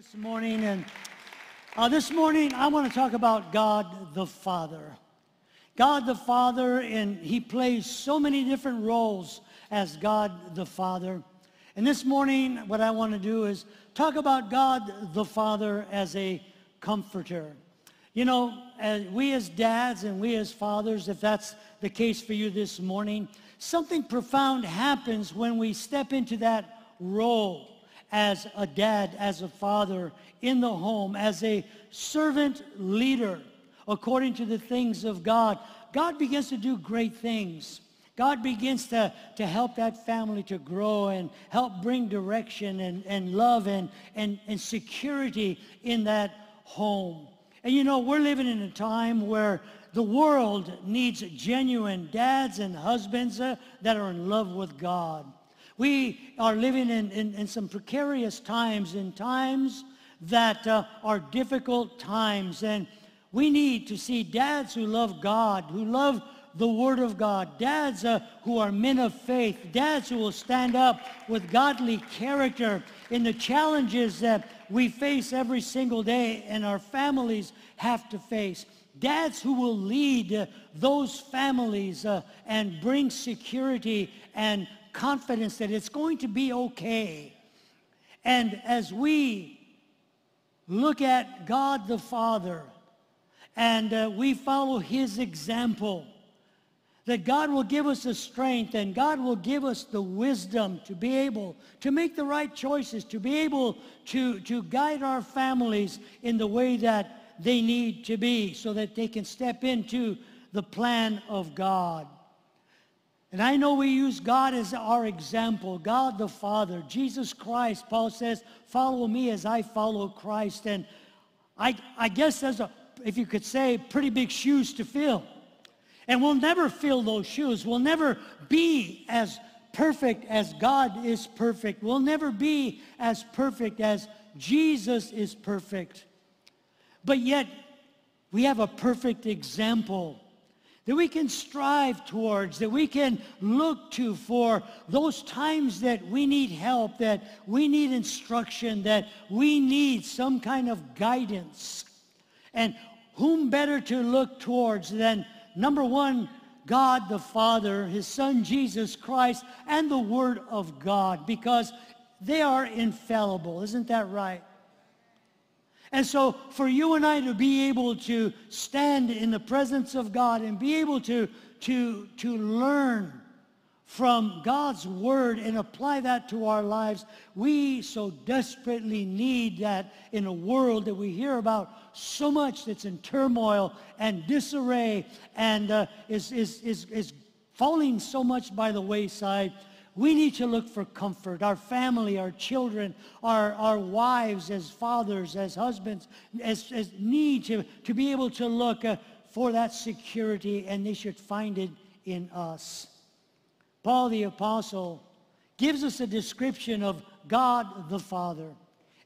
this morning, and uh, this morning I want to talk about God the Father. God the Father, and He plays so many different roles as God the Father. And this morning, what I want to do is talk about God the Father as a comforter. You know, as we as dads and we as fathers, if that's the case for you this morning, something profound happens when we step into that role as a dad, as a father in the home, as a servant leader according to the things of God. God begins to do great things. God begins to, to help that family to grow and help bring direction and, and love and, and, and security in that home. And you know, we're living in a time where the world needs genuine dads and husbands uh, that are in love with God. We are living in, in, in some precarious times, in times that uh, are difficult times. And we need to see dads who love God, who love the Word of God, dads uh, who are men of faith, dads who will stand up with godly character in the challenges that we face every single day and our families have to face. Dads who will lead uh, those families uh, and bring security and confidence that it's going to be okay. And as we look at God the Father and uh, we follow his example, that God will give us the strength and God will give us the wisdom to be able to make the right choices, to be able to, to guide our families in the way that they need to be so that they can step into the plan of God. And I know we use God as our example, God the Father, Jesus Christ. Paul says, follow me as I follow Christ. And I, I guess there's a, if you could say, pretty big shoes to fill. And we'll never fill those shoes. We'll never be as perfect as God is perfect. We'll never be as perfect as Jesus is perfect. But yet, we have a perfect example that we can strive towards, that we can look to for those times that we need help, that we need instruction, that we need some kind of guidance. And whom better to look towards than, number one, God the Father, his Son Jesus Christ, and the Word of God, because they are infallible. Isn't that right? And so for you and I to be able to stand in the presence of God and be able to, to, to learn from God's word and apply that to our lives, we so desperately need that in a world that we hear about so much that's in turmoil and disarray and uh, is, is, is, is falling so much by the wayside. We need to look for comfort. Our family, our children, our, our wives as fathers, as husbands, as, as need to, to be able to look uh, for that security, and they should find it in us. Paul the Apostle gives us a description of God the Father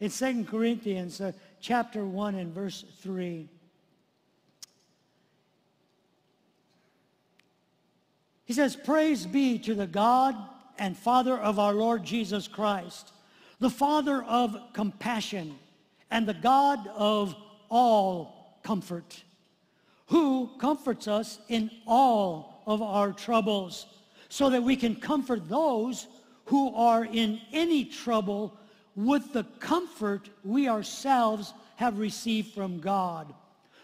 in 2 Corinthians uh, chapter 1 and verse 3. He says, Praise be to the God and Father of our Lord Jesus Christ, the Father of compassion and the God of all comfort, who comforts us in all of our troubles, so that we can comfort those who are in any trouble with the comfort we ourselves have received from God.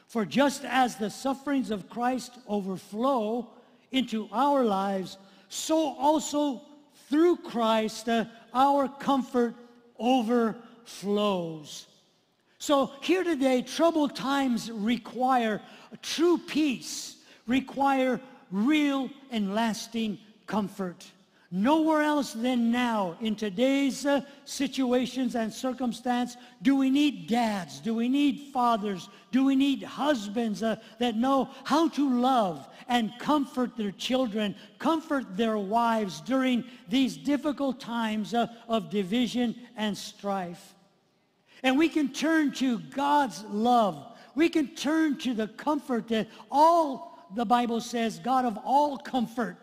For just as the sufferings of Christ overflow into our lives, so also through Christ, uh, our comfort overflows. So here today, troubled times require true peace, require real and lasting comfort. Nowhere else than now in today's uh, situations and circumstance do we need dads, do we need fathers, do we need husbands uh, that know how to love and comfort their children, comfort their wives during these difficult times uh, of division and strife. And we can turn to God's love. We can turn to the comfort that all, the Bible says, God of all comfort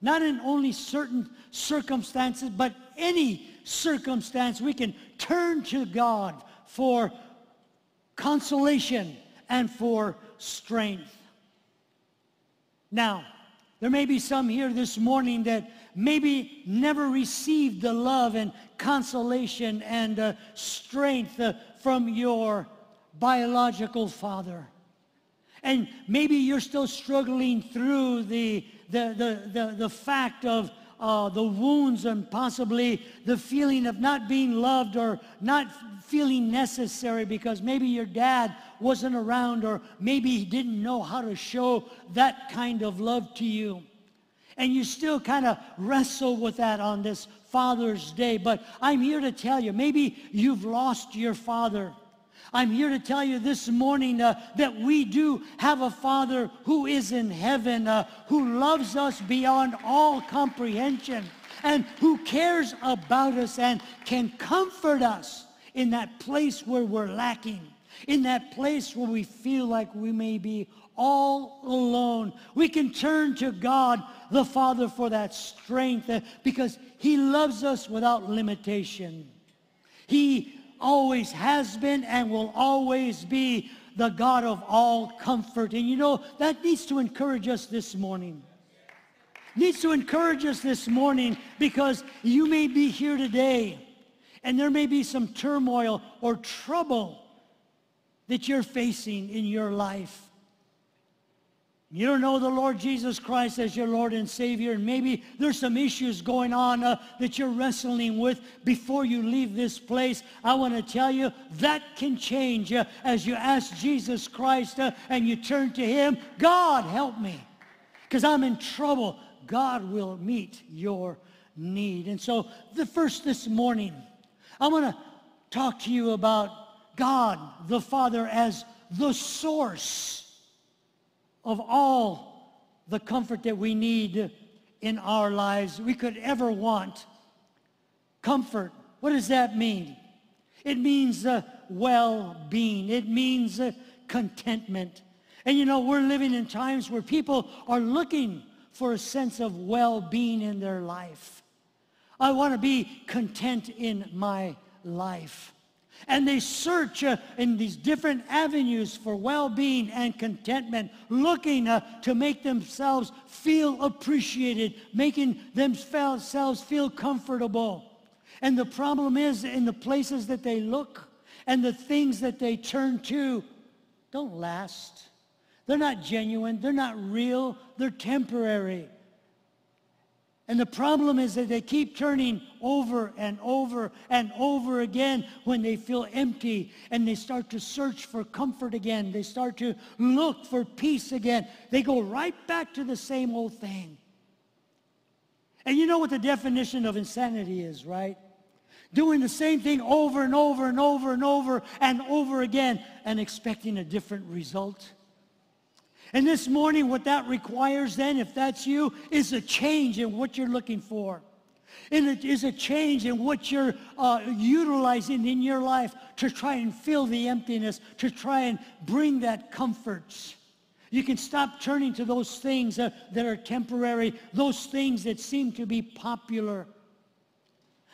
not in only certain circumstances, but any circumstance, we can turn to God for consolation and for strength. Now, there may be some here this morning that maybe never received the love and consolation and uh, strength uh, from your biological father. And maybe you're still struggling through the, the, the, the, the fact of uh, the wounds and possibly the feeling of not being loved or not feeling necessary because maybe your dad wasn't around or maybe he didn't know how to show that kind of love to you. And you still kind of wrestle with that on this Father's Day. But I'm here to tell you, maybe you've lost your father. I'm here to tell you this morning uh, that we do have a Father who is in heaven, uh, who loves us beyond all comprehension, and who cares about us and can comfort us in that place where we're lacking, in that place where we feel like we may be all alone. We can turn to God the Father for that strength uh, because he loves us without limitation. He always has been and will always be the God of all comfort. And you know, that needs to encourage us this morning. Needs to encourage us this morning because you may be here today and there may be some turmoil or trouble that you're facing in your life. You don't know the Lord Jesus Christ as your Lord and Savior, and maybe there's some issues going on uh, that you're wrestling with before you leave this place. I want to tell you that can change uh, as you ask Jesus Christ uh, and you turn to him. God, help me because I'm in trouble. God will meet your need. And so the first this morning, I want to talk to you about God the Father as the source of all the comfort that we need in our lives we could ever want. Comfort, what does that mean? It means uh, well-being. It means uh, contentment. And you know, we're living in times where people are looking for a sense of well-being in their life. I want to be content in my life. And they search uh, in these different avenues for well-being and contentment, looking uh, to make themselves feel appreciated, making themselves feel comfortable. And the problem is in the places that they look and the things that they turn to don't last. They're not genuine. They're not real. They're temporary. And the problem is that they keep turning over and over and over again when they feel empty and they start to search for comfort again. They start to look for peace again. They go right back to the same old thing. And you know what the definition of insanity is, right? Doing the same thing over and over and over and over and over again and expecting a different result. And this morning, what that requires then, if that's you, is a change in what you're looking for. And it is a change in what you're uh, utilizing in your life to try and fill the emptiness, to try and bring that comfort. You can stop turning to those things uh, that are temporary, those things that seem to be popular.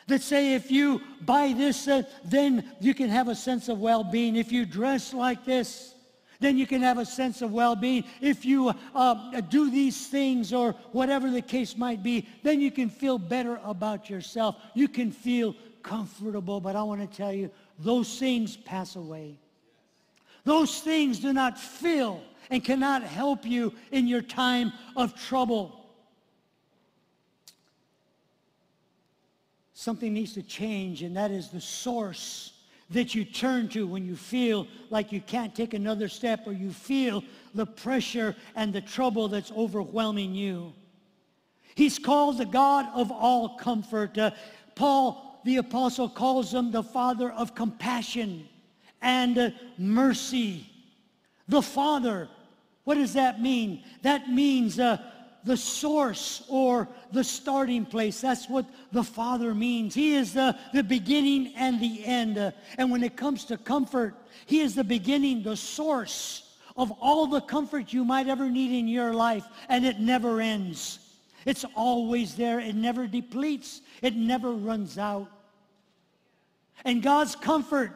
That say if you buy this, uh, then you can have a sense of well-being. If you dress like this, then you can have a sense of well-being. If you uh, do these things or whatever the case might be, then you can feel better about yourself. You can feel comfortable. But I want to tell you, those things pass away. Those things do not fill and cannot help you in your time of trouble. Something needs to change, and that is the source that you turn to when you feel like you can't take another step or you feel the pressure and the trouble that's overwhelming you. He's called the God of all comfort. Uh, Paul, the apostle, calls him the father of compassion and uh, mercy. The father, what does that mean? That means uh, the source or the starting place. That's what the Father means. He is the, the beginning and the end. Uh, and when it comes to comfort, He is the beginning, the source of all the comfort you might ever need in your life. And it never ends. It's always there. It never depletes. It never runs out. And God's comfort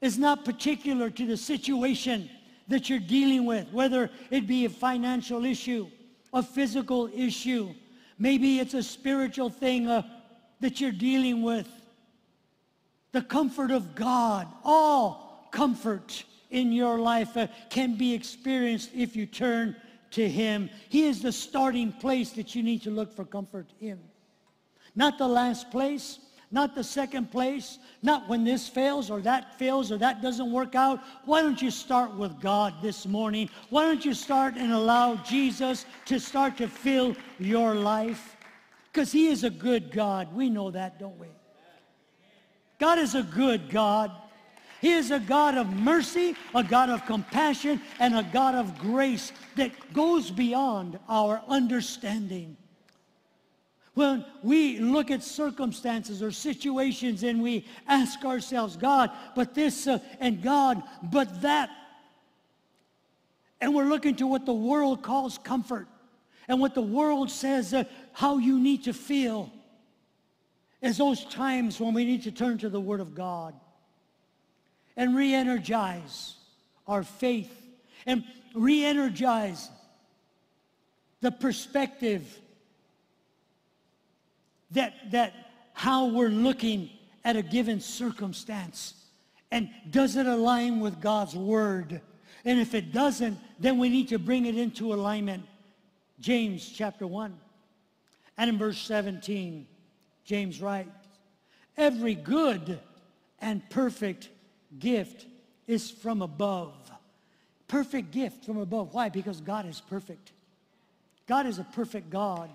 is not particular to the situation that you're dealing with, whether it be a financial issue, a physical issue, maybe it's a spiritual thing uh, that you're dealing with. The comfort of God, all comfort in your life uh, can be experienced if you turn to him. He is the starting place that you need to look for comfort in. Not the last place, not the second place, not when this fails or that fails or that doesn't work out. Why don't you start with God this morning? Why don't you start and allow Jesus to start to fill your life? Because he is a good God. We know that, don't we? God is a good God. He is a God of mercy, a God of compassion, and a God of grace that goes beyond our understanding. When we look at circumstances or situations and we ask ourselves, God, but this uh, and God, but that. And we're looking to what the world calls comfort and what the world says uh, how you need to feel is those times when we need to turn to the Word of God and re-energize our faith and re-energize the perspective that, that how we're looking at a given circumstance. And does it align with God's word? And if it doesn't, then we need to bring it into alignment. James chapter 1. And in verse 17, James writes, Every good and perfect gift is from above. Perfect gift from above. Why? Because God is perfect. God is a perfect God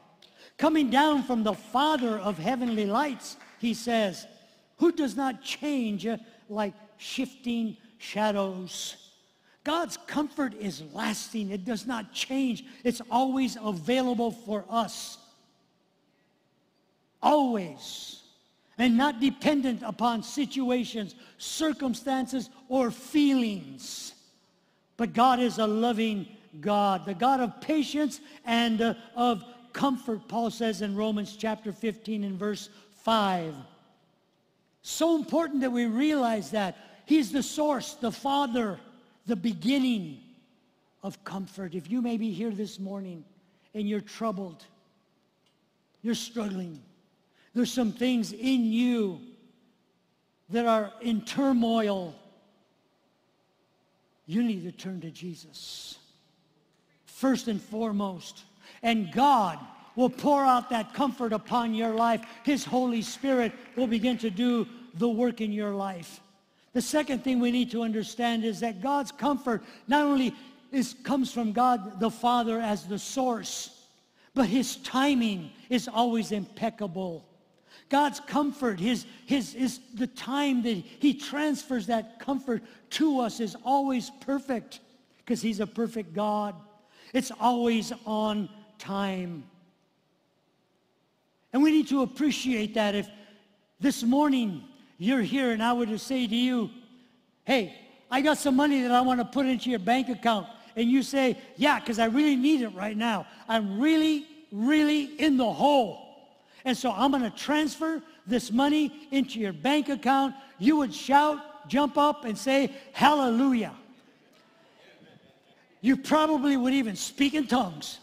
coming down from the Father of heavenly lights, he says, who does not change like shifting shadows. God's comfort is lasting. It does not change. It's always available for us. Always. And not dependent upon situations, circumstances, or feelings. But God is a loving God, the God of patience and uh, of comfort, Paul says in Romans chapter 15 and verse 5. So important that we realize that. He's the source, the Father, the beginning of comfort. If you may be here this morning and you're troubled, you're struggling, there's some things in you that are in turmoil, you need to turn to Jesus. First and foremost, and God will pour out that comfort upon your life. His Holy Spirit will begin to do the work in your life. The second thing we need to understand is that God's comfort not only is, comes from God the Father as the source, but his timing is always impeccable. God's comfort, his, his, his, the time that he transfers that comfort to us is always perfect because he's a perfect God. It's always on time. And we need to appreciate that if this morning you're here and I were to say to you, hey, I got some money that I want to put into your bank account. And you say, yeah, because I really need it right now. I'm really, really in the hole. And so I'm going to transfer this money into your bank account. You would shout, jump up, and say, hallelujah. You probably would even speak in tongues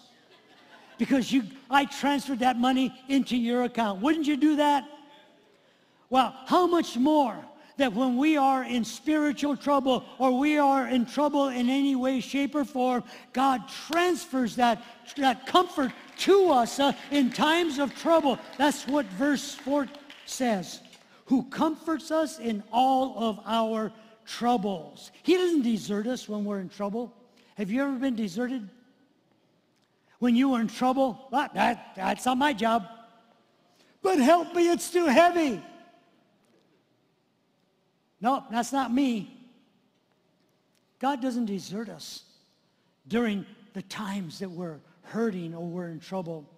because you, I transferred that money into your account. Wouldn't you do that? Well, how much more that when we are in spiritual trouble or we are in trouble in any way, shape, or form, God transfers that, that comfort to us uh, in times of trouble. That's what verse 4 says. Who comforts us in all of our troubles. He doesn't desert us when we're in trouble. Have you ever been deserted? When you were in trouble? Well, that, that's not my job. But help me, it's too heavy. No, that's not me. God doesn't desert us during the times that we're hurting or we're in trouble.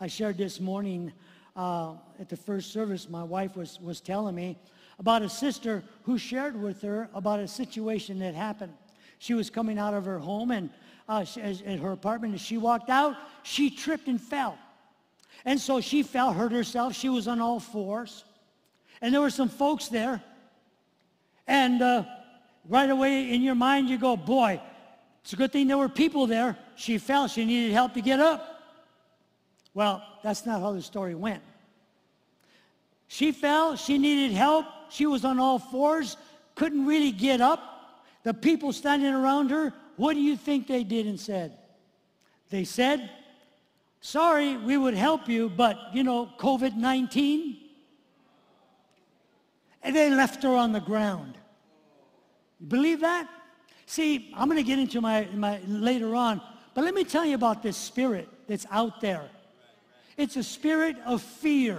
I shared this morning uh, at the first service, my wife was, was telling me about a sister who shared with her about a situation that happened. She was coming out of her home and uh, in her apartment. As she walked out, she tripped and fell. And so she fell, hurt herself. She was on all fours. And there were some folks there. And uh, right away in your mind you go, boy, it's a good thing there were people there. She fell. She needed help to get up. Well, that's not how the story went. She fell. She needed help. She was on all fours, couldn't really get up. The people standing around her, what do you think they did and said? They said, sorry, we would help you, but, you know, COVID-19. And they left her on the ground. Believe that? See, I'm going to get into my, my later on, but let me tell you about this spirit that's out there. It's a spirit of fear.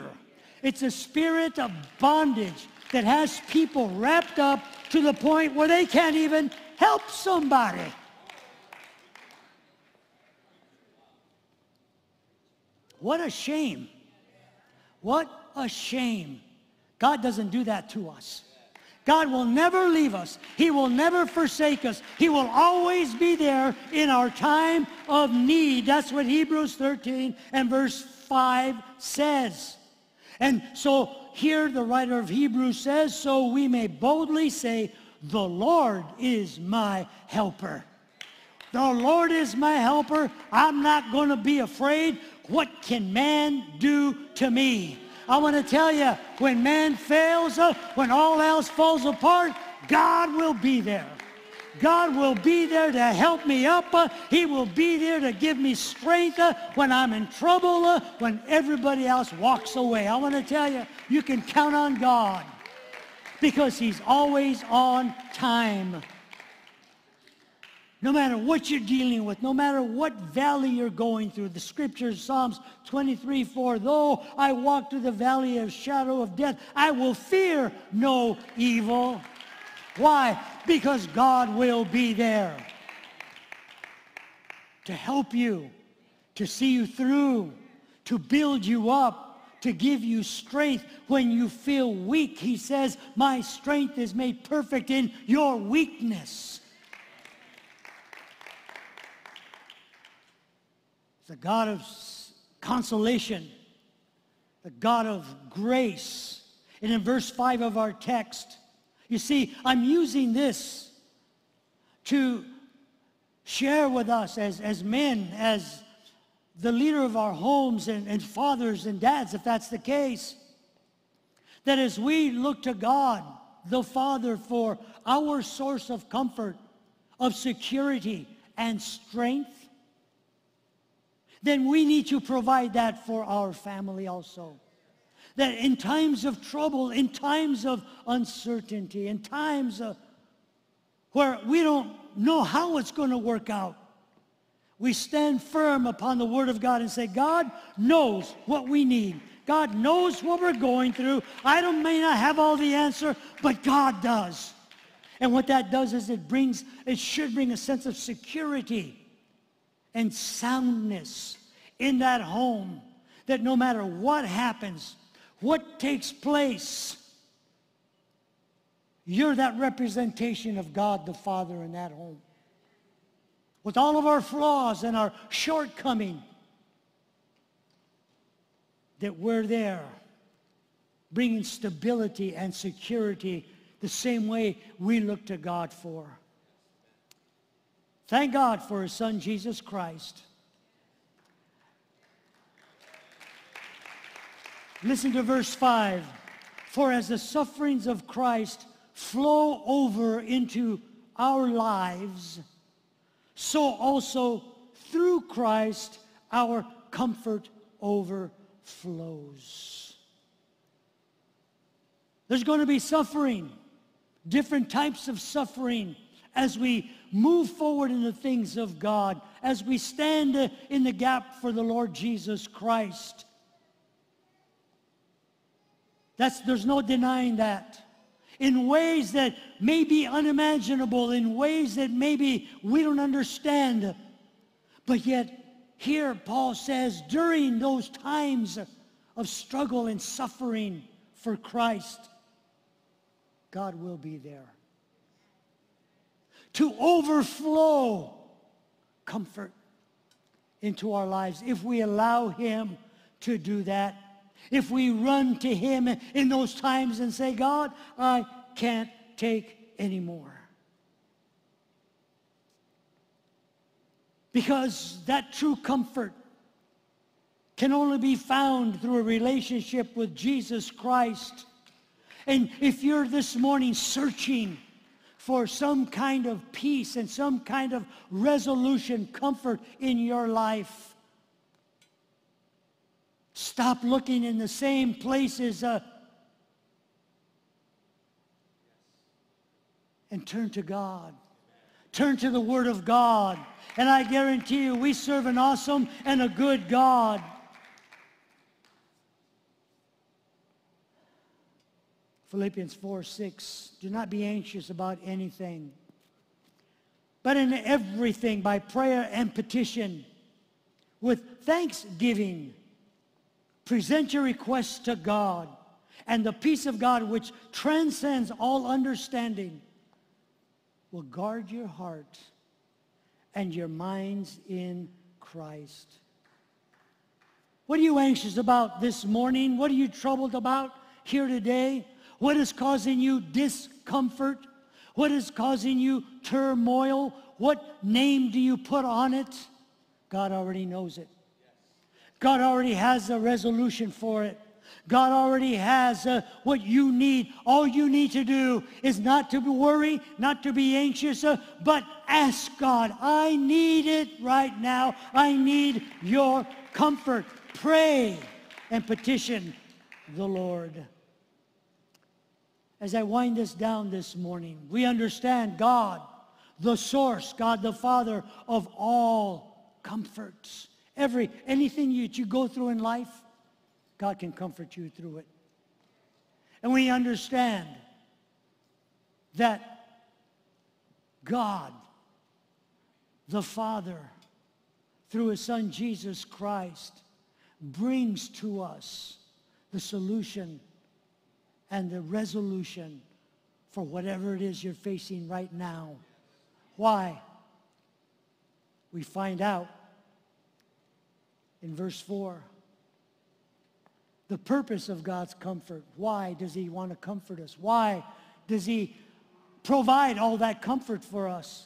It's a spirit of bondage that has people wrapped up to the point where they can't even help somebody. What a shame. What a shame. God doesn't do that to us. God will never leave us. He will never forsake us. He will always be there in our time of need. That's what Hebrews 13 and verse 5 says. And so here the writer of Hebrews says, so we may boldly say, the Lord is my helper. The Lord is my helper. I'm not going to be afraid. What can man do to me? I want to tell you, when man fails, uh, when all else falls apart, God will be there. God will be there to help me up. Uh, he will be there to give me strength uh, when I'm in trouble, when everybody else walks away. I want to tell you, you can count on God because he's always on time. No matter what you're dealing with, no matter what valley you're going through, the scriptures, Psalms 23, 4, though I walk through the valley of shadow of death, I will fear no evil. Why? Because God will be there to help you, to see you through, to build you up, to give you strength when you feel weak. He says, my strength is made perfect in your weakness. The God of consolation, the God of grace. And in verse 5 of our text, you see, I'm using this to share with us as, as men, as the leader of our homes and, and fathers and dads, if that's the case, that as we look to God, the Father, for our source of comfort, of security and strength, then we need to provide that for our family also. That in times of trouble, in times of uncertainty, in times of where we don't know how it's going to work out, we stand firm upon the Word of God and say, God knows what we need. God knows what we're going through. I don't, may not have all the answer, but God does. And what that does is it brings, it should bring a sense of security and soundness in that home that no matter what happens, what takes place, you're that representation of God the Father in that home. With all of our flaws and our shortcoming, that we're there bringing stability and security the same way we look to God for. Thank God for his son, Jesus Christ. Listen to verse 5. For as the sufferings of Christ flow over into our lives, so also through Christ our comfort overflows. There's going to be suffering, different types of suffering as we move forward in the things of God, as we stand uh, in the gap for the Lord Jesus Christ. That's, there's no denying that. In ways that may be unimaginable, in ways that maybe we don't understand. But yet, here Paul says, during those times of struggle and suffering for Christ, God will be there to overflow comfort into our lives if we allow Him to do that. If we run to Him in those times and say, God, I can't take anymore. Because that true comfort can only be found through a relationship with Jesus Christ. And if you're this morning searching for some kind of peace and some kind of resolution, comfort in your life, stop looking in the same places uh, and turn to God. Turn to the Word of God. And I guarantee you, we serve an awesome and a good God. Philippians 4, 6. Do not be anxious about anything, but in everything by prayer and petition, with thanksgiving, present your requests to God, and the peace of God, which transcends all understanding, will guard your heart and your minds in Christ. What are you anxious about this morning? What are you troubled about here today? What is causing you discomfort? What is causing you turmoil? What name do you put on it? God already knows it. God already has a resolution for it. God already has uh, what you need. All you need to do is not to worry, not to be anxious, uh, but ask God, I need it right now. I need your comfort. Pray and petition the Lord as I wind this down this morning, we understand God, the source, God the Father of all comforts. Every, anything you, you go through in life, God can comfort you through it. And we understand that God, the Father, through his Son Jesus Christ, brings to us the solution and the resolution for whatever it is you're facing right now. Why? We find out in verse 4 the purpose of God's comfort. Why does he want to comfort us? Why does he provide all that comfort for us?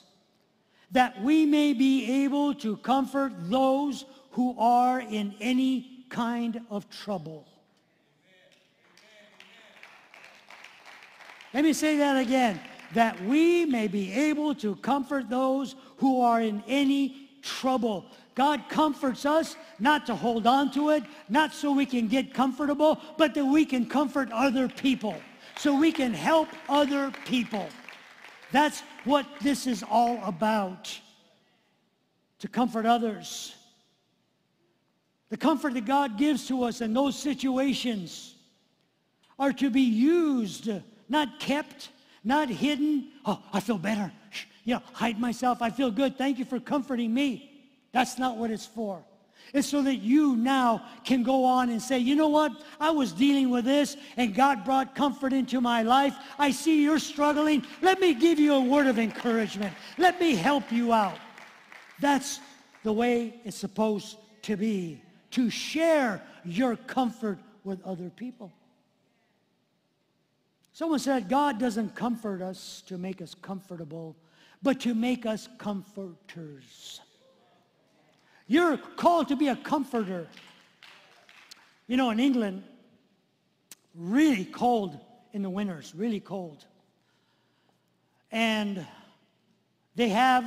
That we may be able to comfort those who are in any kind of trouble. Let me say that again. That we may be able to comfort those who are in any trouble. God comforts us not to hold on to it, not so we can get comfortable, but that we can comfort other people, so we can help other people. That's what this is all about, to comfort others. The comfort that God gives to us in those situations are to be used not kept, not hidden. Oh, I feel better. You know, hide myself. I feel good. Thank you for comforting me. That's not what it's for. It's so that you now can go on and say, you know what? I was dealing with this and God brought comfort into my life. I see you're struggling. Let me give you a word of encouragement. Let me help you out. That's the way it's supposed to be, to share your comfort with other people. Someone said, God doesn't comfort us to make us comfortable, but to make us comforters. You're called to be a comforter. You know, in England, really cold in the winters, really cold. And they have,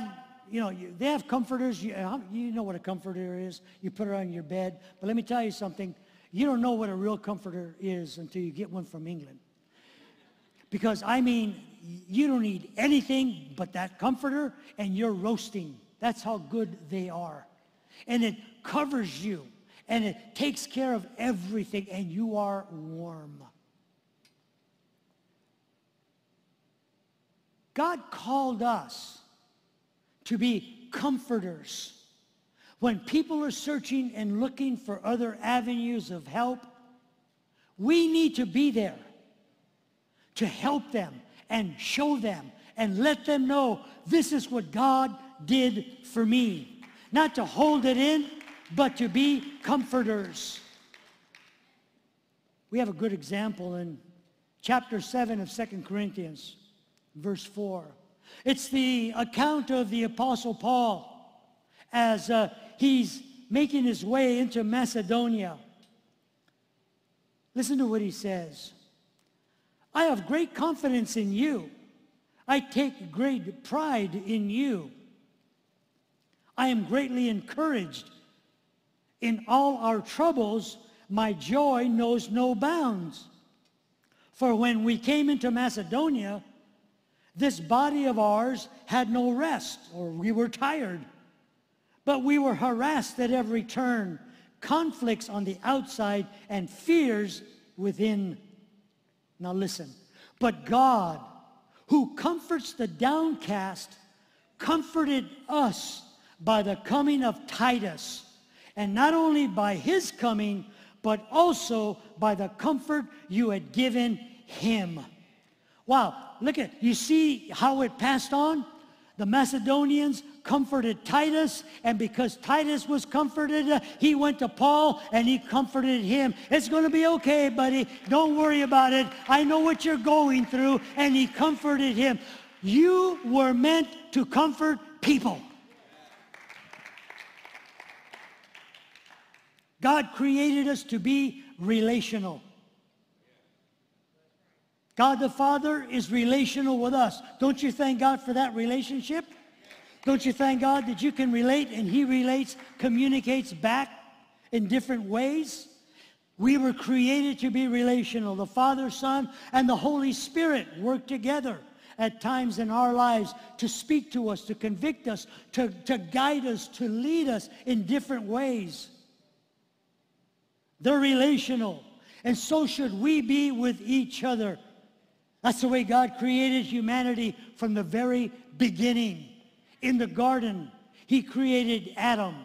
you know, they have comforters. You, uh, you know what a comforter is. You put it on your bed. But let me tell you something. You don't know what a real comforter is until you get one from England. Because, I mean, you don't need anything but that comforter and you're roasting. That's how good they are. And it covers you and it takes care of everything and you are warm. God called us to be comforters. When people are searching and looking for other avenues of help, we need to be there to help them and show them and let them know this is what God did for me. Not to hold it in, but to be comforters. We have a good example in chapter 7 of Second Corinthians, verse 4. It's the account of the Apostle Paul as uh, he's making his way into Macedonia. Listen to what he says. I have great confidence in you. I take great pride in you. I am greatly encouraged. In all our troubles, my joy knows no bounds. For when we came into Macedonia, this body of ours had no rest, or we were tired. But we were harassed at every turn, conflicts on the outside and fears within. Now listen. But God, who comforts the downcast, comforted us by the coming of Titus. And not only by his coming, but also by the comfort you had given him. Wow, look at, you see how it passed on? The Macedonians comforted Titus, and because Titus was comforted, uh, he went to Paul and he comforted him. It's going to be okay, buddy. Don't worry about it. I know what you're going through, and he comforted him. You were meant to comfort people. God created us to be relational. God the Father is relational with us. Don't you thank God for that relationship? Don't you thank God that you can relate and he relates, communicates back in different ways? We were created to be relational. The Father, Son, and the Holy Spirit work together at times in our lives to speak to us, to convict us, to, to guide us, to lead us in different ways. They're relational. And so should we be with each other. That's the way God created humanity from the very beginning. In the garden, he created Adam.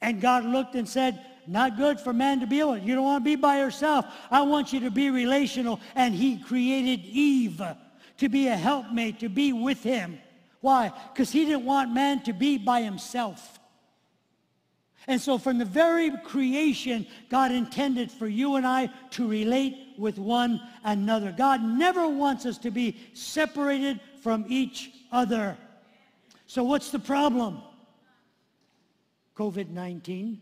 And God looked and said, not good for man to be alone. You don't want to be by yourself. I want you to be relational. And he created Eve to be a helpmate, to be with him. Why? Because he didn't want man to be by himself. And so from the very creation, God intended for you and I to relate with one another. God never wants us to be separated from each other. So what's the problem? COVID-19.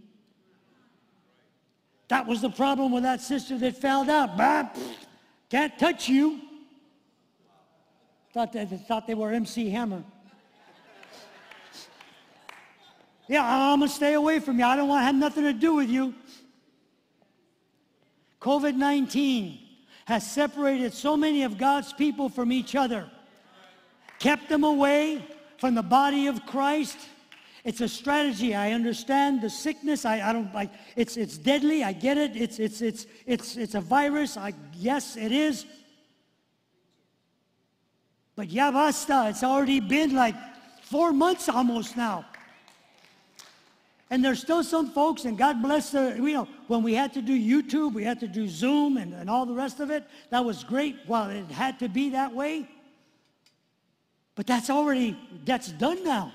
That was the problem with that sister that fell down. Bah, can't touch you. Thought they, thought they were MC Hammer. Yeah, I'm going to stay away from you. I don't want to have nothing to do with you. COVID-19 has separated so many of God's people from each other, kept them away from the body of Christ. It's a strategy. I understand the sickness. I, I don't like it's it's deadly. I get it. It's it's it's it's it's a virus. I yes, it is. But yeah, basta. It's already been like four months almost now. And there's still some folks, and God bless the, you know, when we had to do YouTube, we had to do Zoom and, and all the rest of it. That was great while it had to be that way. But that's already, that's done now.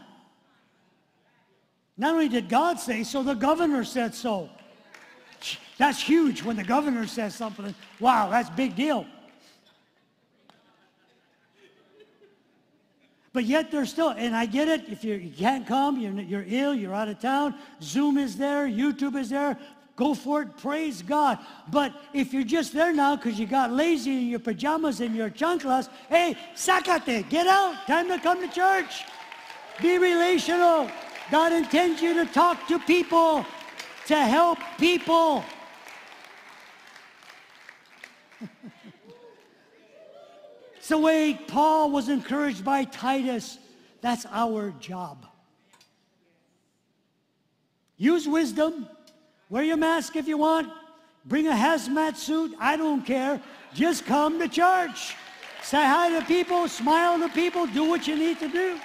Not only did God say so, the governor said so. That's huge when the governor says something. Wow, that's big deal. But yet there's still, and I get it, if you can't come, you're, you're ill, you're out of town, Zoom is there, YouTube is there, go for it, praise God. But if you're just there now because you got lazy in your pajamas and your chanclas, hey, sácate, get out, time to come to church. Be relational. God intends you to talk to people, to help people. The way Paul was encouraged by Titus. That's our job. Use wisdom. Wear your mask if you want. Bring a hazmat suit. I don't care. Just come to church. Say hi to people. Smile to people. Do what you need to do.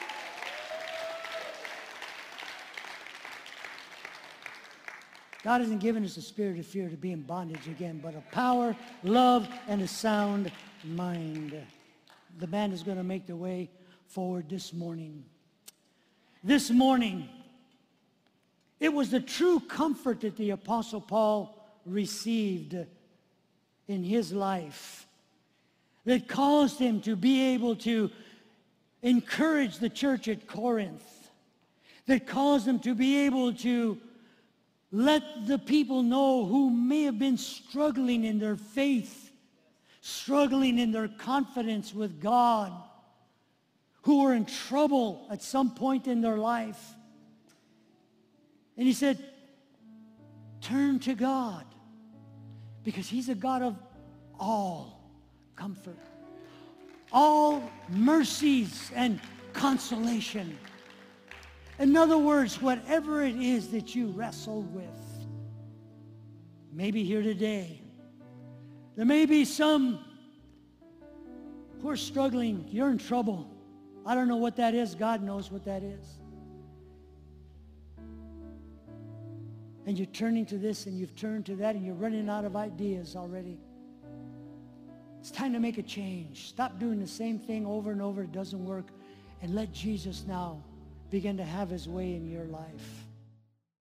God hasn't given us a spirit of fear to be in bondage again, but a power, love, and a sound mind the band is going to make their way forward this morning. This morning, it was the true comfort that the Apostle Paul received in his life that caused him to be able to encourage the church at Corinth. that caused him to be able to let the people know who may have been struggling in their faith, struggling in their confidence with God, who were in trouble at some point in their life. And he said, turn to God because he's a God of all comfort, all mercies and consolation. In other words, whatever it is that you wrestle with, maybe here today, there may be some who are struggling. You're in trouble. I don't know what that is. God knows what that is. And you're turning to this and you've turned to that and you're running out of ideas already. It's time to make a change. Stop doing the same thing over and over. It doesn't work. And let Jesus now begin to have his way in your life.